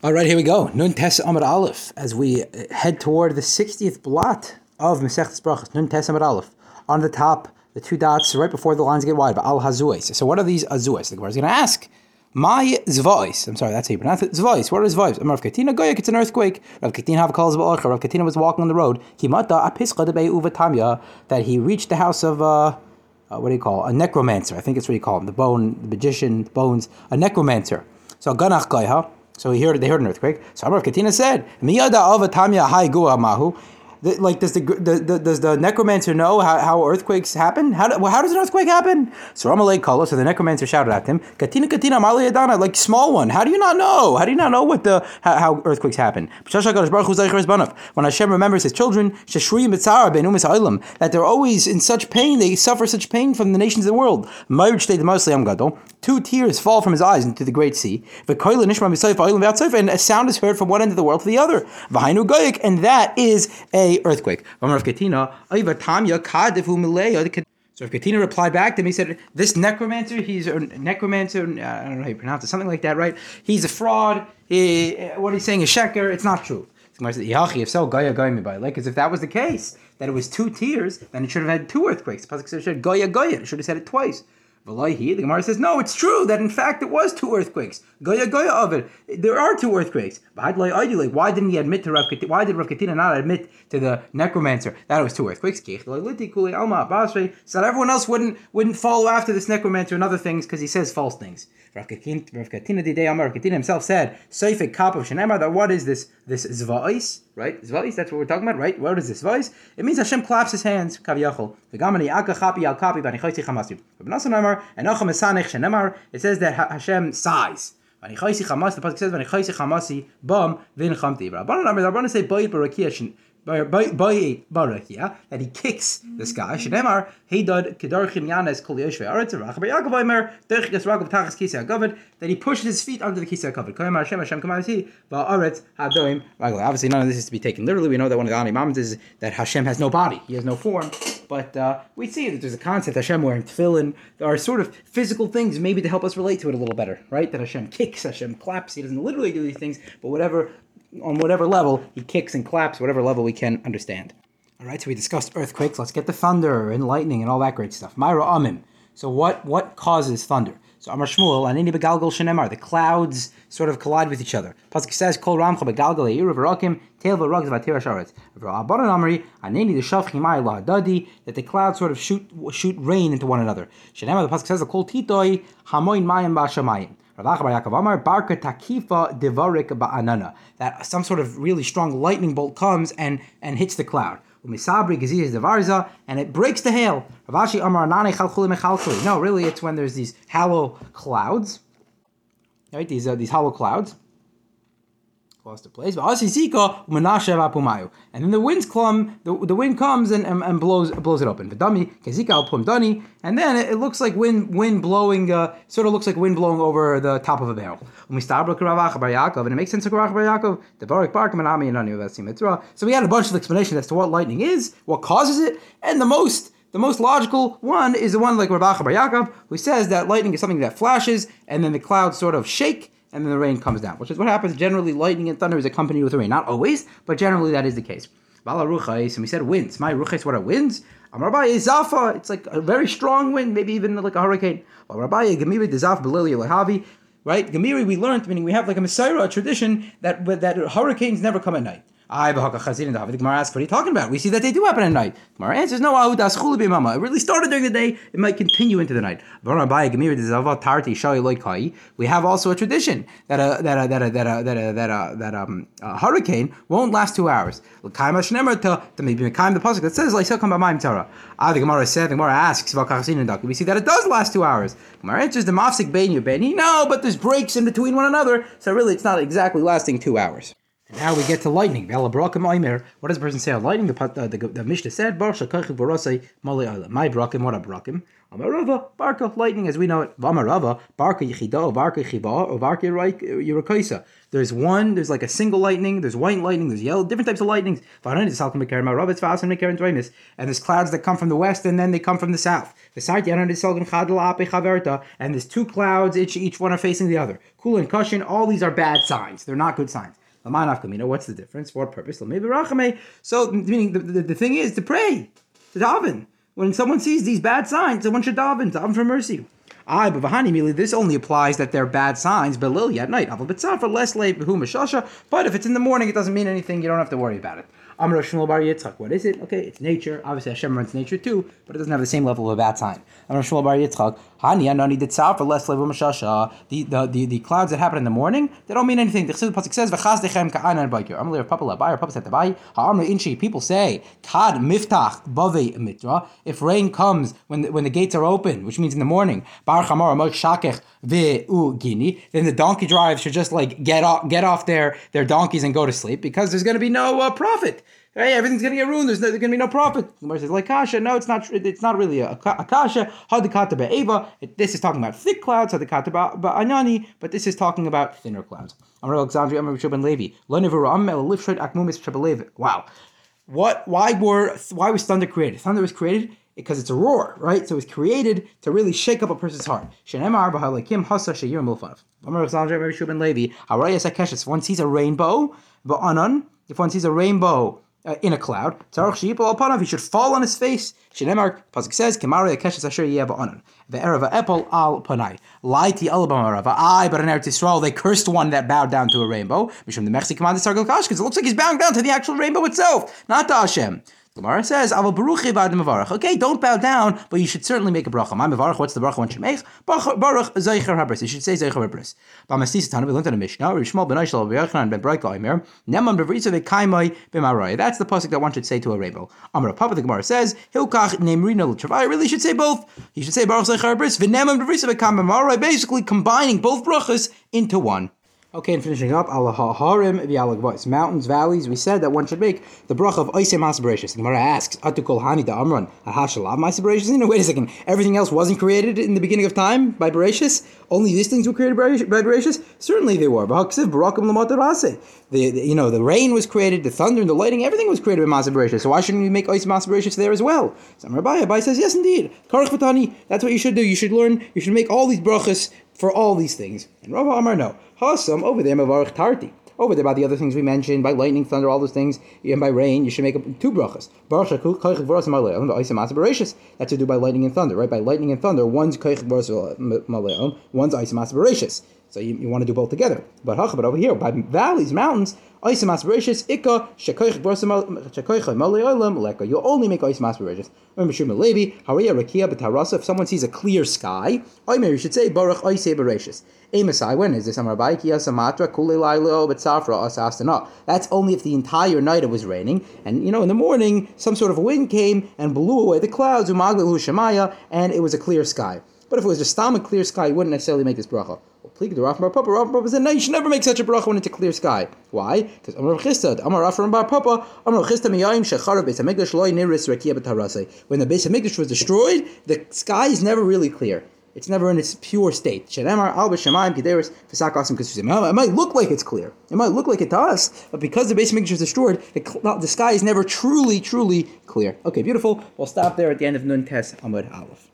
All right, here we go. Nun Tes Amud Aleph as we head toward the 60th blot of Masechtas Brachos. Nun Tes Amud Aleph. On the top, the two dots right before the lines get wide, but Al Hazuais. So what are these Azuais? The Gemara is going to ask. My Zvois. I'm sorry, that's how you pronounce it. Zvois. What are Zvois? Rav Katina Goyak, it's an earthquake. Rav Katina have calls Rav Katina was walking on the road. Kimata Apischa de Uvatamya that he reached the house of uh, uh, what do you call it? a necromancer? I think it's what you call him, the bone, the magician, the bones, a necromancer. So Ganach Gaiha. So he heard they heard an earthquake. So Amar Katina said, Miyada Avatamya Hai Gua Mahu. The, like does the, the, the, does the necromancer know how, how earthquakes happen? How, do, well, how does an earthquake happen? So Ramalei Kala, so the necromancer shouted at him, Katina Katina Mali Adana, like small one. How do you not know? How do you not know what the how, how earthquakes happen? When Hashem remembers his children, that they're always in such pain, they suffer such pain from the nations of the world. Two tears fall from his eyes into the great sea. And a sound is heard from one end of the world to the other. And that is a earthquake. So Rav Katina replied back to him. He said, "This necromancer, he's a necromancer. Uh, I don't know how you pronounce it, something like that, right? He's a fraud. He, uh, what he's saying is sheker. It's not true." If so, Goya Goya Like as if that was the case, that it was two tears, then it should have had two earthquakes. Pasuk said Goya Goya. It should have said it twice. The Gemara says, no, it's true that in fact it was two earthquakes. Goya Goya of it. There are two earthquakes. Why didn't he admit to Rav Katina? Why did Rav Katina not admit to the necromancer that it was two earthquakes? So that everyone else wouldn't wouldn't follow after this necromancer and other things because he says false things. Rav Katina himself said, of that what is this this Zva'is, right? Zva'is, that's what we're talking about, right? What is this Zva'is? It means Hashem claps his hands, Kaviyachol. It says that Hashem sighs. The pasuk says, "V'anichoysi chamasi bam v'in chamti." Rabbanan say, "Bayit barakia by Barak, yeah, that he kicks this guy. Shneimar, he did kedarchin yanes kol yoshve aretz rachab Yaakov Omer derech ragav tachas kisei hagavad that he pushed his feet under the kisei hagavad. Koyamar Hashem Hashem kamayasi ba'aretz hadoim ragla. Obviously, none of this is to be taken literally. We know that one of the Ani Maamin is that Hashem has no body; he has no form. But uh, we see that there's a concept Hashem wearing tefillin. There are sort of physical things maybe to help us relate to it a little better, right? That Hashem kicks, Hashem claps. He doesn't literally do these things, but whatever on whatever level he kicks and claps, whatever level we can understand. All right, so we discussed earthquakes. Let's get the thunder and lightning and all that great stuff. Myra Amim. So what what causes thunder? So Amar Shmuel, and Anini begalgal shenemar. The clouds sort of collide with each other. Pasuk says, Kol ramcha begalgal eirav rakim tail v'rugz v'atira sharetz. Rabbanan Amri, Anini the shafchim la dadi. That the clouds sort of shoot shoot rain into one another. Shenemar. The pasuk says, Kol titoi hamoin mayim ba'shamayim. That some sort of really strong lightning bolt comes and, and hits the cloud. And it breaks the hail. No, really, it's when there's these hollow clouds. Right? These, uh, these hollow clouds close to place. And then the winds come, the, the wind comes and, and, and blows blows it open. And then it, it looks like wind wind blowing, uh, sort of looks like wind blowing over the top of a barrel. And it makes sense to So we had a bunch of explanations as to what lightning is, what causes it, and the most the most logical one is the one like Rabbi Bar Yaakov, who says that lightning is something that flashes and then the clouds sort of shake and then the rain comes down, which is what happens generally. Lightning and thunder is accompanied with rain. Not always, but generally that is the case. And we said winds. My ruchais, what are winds? It's like a very strong wind, maybe even like a hurricane. Right, Gemiri we learned, meaning we have like a mesorah, a tradition that that hurricanes never come at night. I The Gemara asks, what are you talking about? We see that they do happen at night. Gemara answers, no, it really started during the day. It might continue into the night. We have also a tradition that a that a that a that a that a, that, a, um, hurricane won't last two hours. Maybe the pasuk that says like come by my tara. Ah, the Gemara said, the Gemara asks, we see that it does last two hours. Gemara answers, the mafsik bein you No, but there's breaks in between one another, so really it's not exactly lasting two hours. And now we get to lightning. What does the person say lightning? The, the, uh, the, the Mishnah said, My brakim, what a brakim? Amarava, Barka, lightning as we know it. Vamarava, Barka Yichida, Barka Chiva, or Barka Yurakaisa. Uh, there's one, there's like a single lightning, there's white lightning, there's yellow, different types of lightnings. And there's clouds that come from the west and then they come from the south. And there's two clouds, each, each one are facing the other. Cool and cushion, all these are bad signs. They're not good signs. What's the difference? For what purpose? So, meaning the, the, the thing is to pray, to daven. When someone sees these bad signs, someone should daven, daven for mercy. I, but Vahani this only applies that they're bad signs, but lily at night. For less late, but if it's in the morning, it doesn't mean anything. You don't have to worry about it. Bar Yitzchak. What is it? Okay, it's nature. Obviously, Hashem runs nature too, but it doesn't have the same level of a bad sign. Bar Yitzchak. Hani Anani Ditzah for less level Mashasha. The the the clouds that happen in the morning, they don't mean anything. The pasuk says V'chaz dechem ka'anan Papa Labai Papa Inchi. People say Kad Miftach Mitra. If rain comes when the, when the gates are open, which means in the morning, Bar Chamar Amar Shakech Ve'u Gini. Then the donkey drives should just like get off get off their their donkeys and go to sleep because there's going to be no uh, profit. Hey, everything's going to get ruined. There's, no, there's going to be no profit. The Gemara says, like kasha. No, it's not. It's not really a, a kasha. Hadikata be'eva. This is talking about thick clouds. Hadikata ba'anani. But this is talking about thinner clouds. Amar Alexandria, Amar Rishon Levi. Wow. What? Why were? Why was thunder created? Thunder was created because it's a roar, right? So it was created to really shake up a person's heart. One sees a rainbow, ba'anan. If one sees a rainbow uh, in a cloud. He should fall on his face. Shinemar pasuk says, "Kemari akeshes asher yev The erava epol al panai. Laiti alabamarava. I, but in Eretz Yisrael, they cursed one that bowed down to a rainbow. Mishum the Mechsi commanded sargal kash because it looks like he's bowing down to the actual rainbow itself, not to Hashem. Gemara says, "Aval baruchi mavarach." Okay, don't bow down, but you should certainly make a bracha. My mavarach. What's the bracha one should make? Baruch zeicher habris. You should say zeicher habris. B'mastis tana we learned in a mishnah. Rishmal ben Aishal ben ben Braika Omer. Neman bevrisa vekaimai b'maroi. That's the pasuk that one should say to a rainbow. Amar Papa the Gemara says, "Hilkach nemrina l'travai." Really should say both. He should say baruch zeicher habris. V'neman bevrisa vekaimai b'maroi. Basically combining both brachas into one. Okay, and finishing up, Allah Harim V'Alagvais, mountains, valleys. We said that one should make the bracha of Oisem Masabereshis. The Gemara asks, Atukol Hani da Amran, Ahashalav Masabereshis? You know, wait a second. Everything else wasn't created in the beginning of time by Bereshis? Only these things were created by, Bereshis? Certainly they were. B'Haksiv Barakam Lamotarase. The, the, you know, the rain was created, the thunder and the lighting, everything was created by Masabereshis. So why shouldn't we make Oisem Masabereshis there as well? Some Rabbi, Rabbi says, yes, indeed. Karach that's what you should do. You should learn, you should make all these brachas for all these things. And Rabbi Amar, no. Hasam over there, Mavarach Tarti. Over there, by the other things we mentioned, by lightning, thunder, all those things, and by rain, you should make up two brachas. That's to do by lightning and thunder, right? By lightning and thunder, one's one's isim So you, you want to do both together. But but over here, by valleys, mountains, Oisim Masabereshis, Ika, Shekoich Mali Olam, Leka. You only make Oisim Masabereshis. Remember Shuma Levi, Hariya Rakia Batarasa, if someone sees a clear sky, Oimer, you should say Baruch Oisei Bereshis. Amosai, when is this? Amar Kia Samatra, Kulilailo, Betsafra, Asastana. That's only if the entire night it was raining, and you know, in the morning, some sort of wind came and blew away the clouds, Umaglu Shemaya, and it was a clear sky. But if it was just a clear sky, you wouldn't necessarily make this bracha. Plig the Rav Bar Papa. Rav Papa said, no, you should never make such a bracha when it's a clear sky. Why? Because Amar Chisda, Amar Rav Bar Papa, Amar Chisda miyayim shechara beis hamikdash loy niris rekia b'tarasei. When the beis hamikdash was destroyed, the sky is never really clear. It's never in its pure state. It might look like it's clear. It might look like it to us, but because the beis hamikdash was destroyed, the, the sky is never truly, truly clear. Okay, beautiful. We'll stop there at the end of Nun Tes Amud Aleph.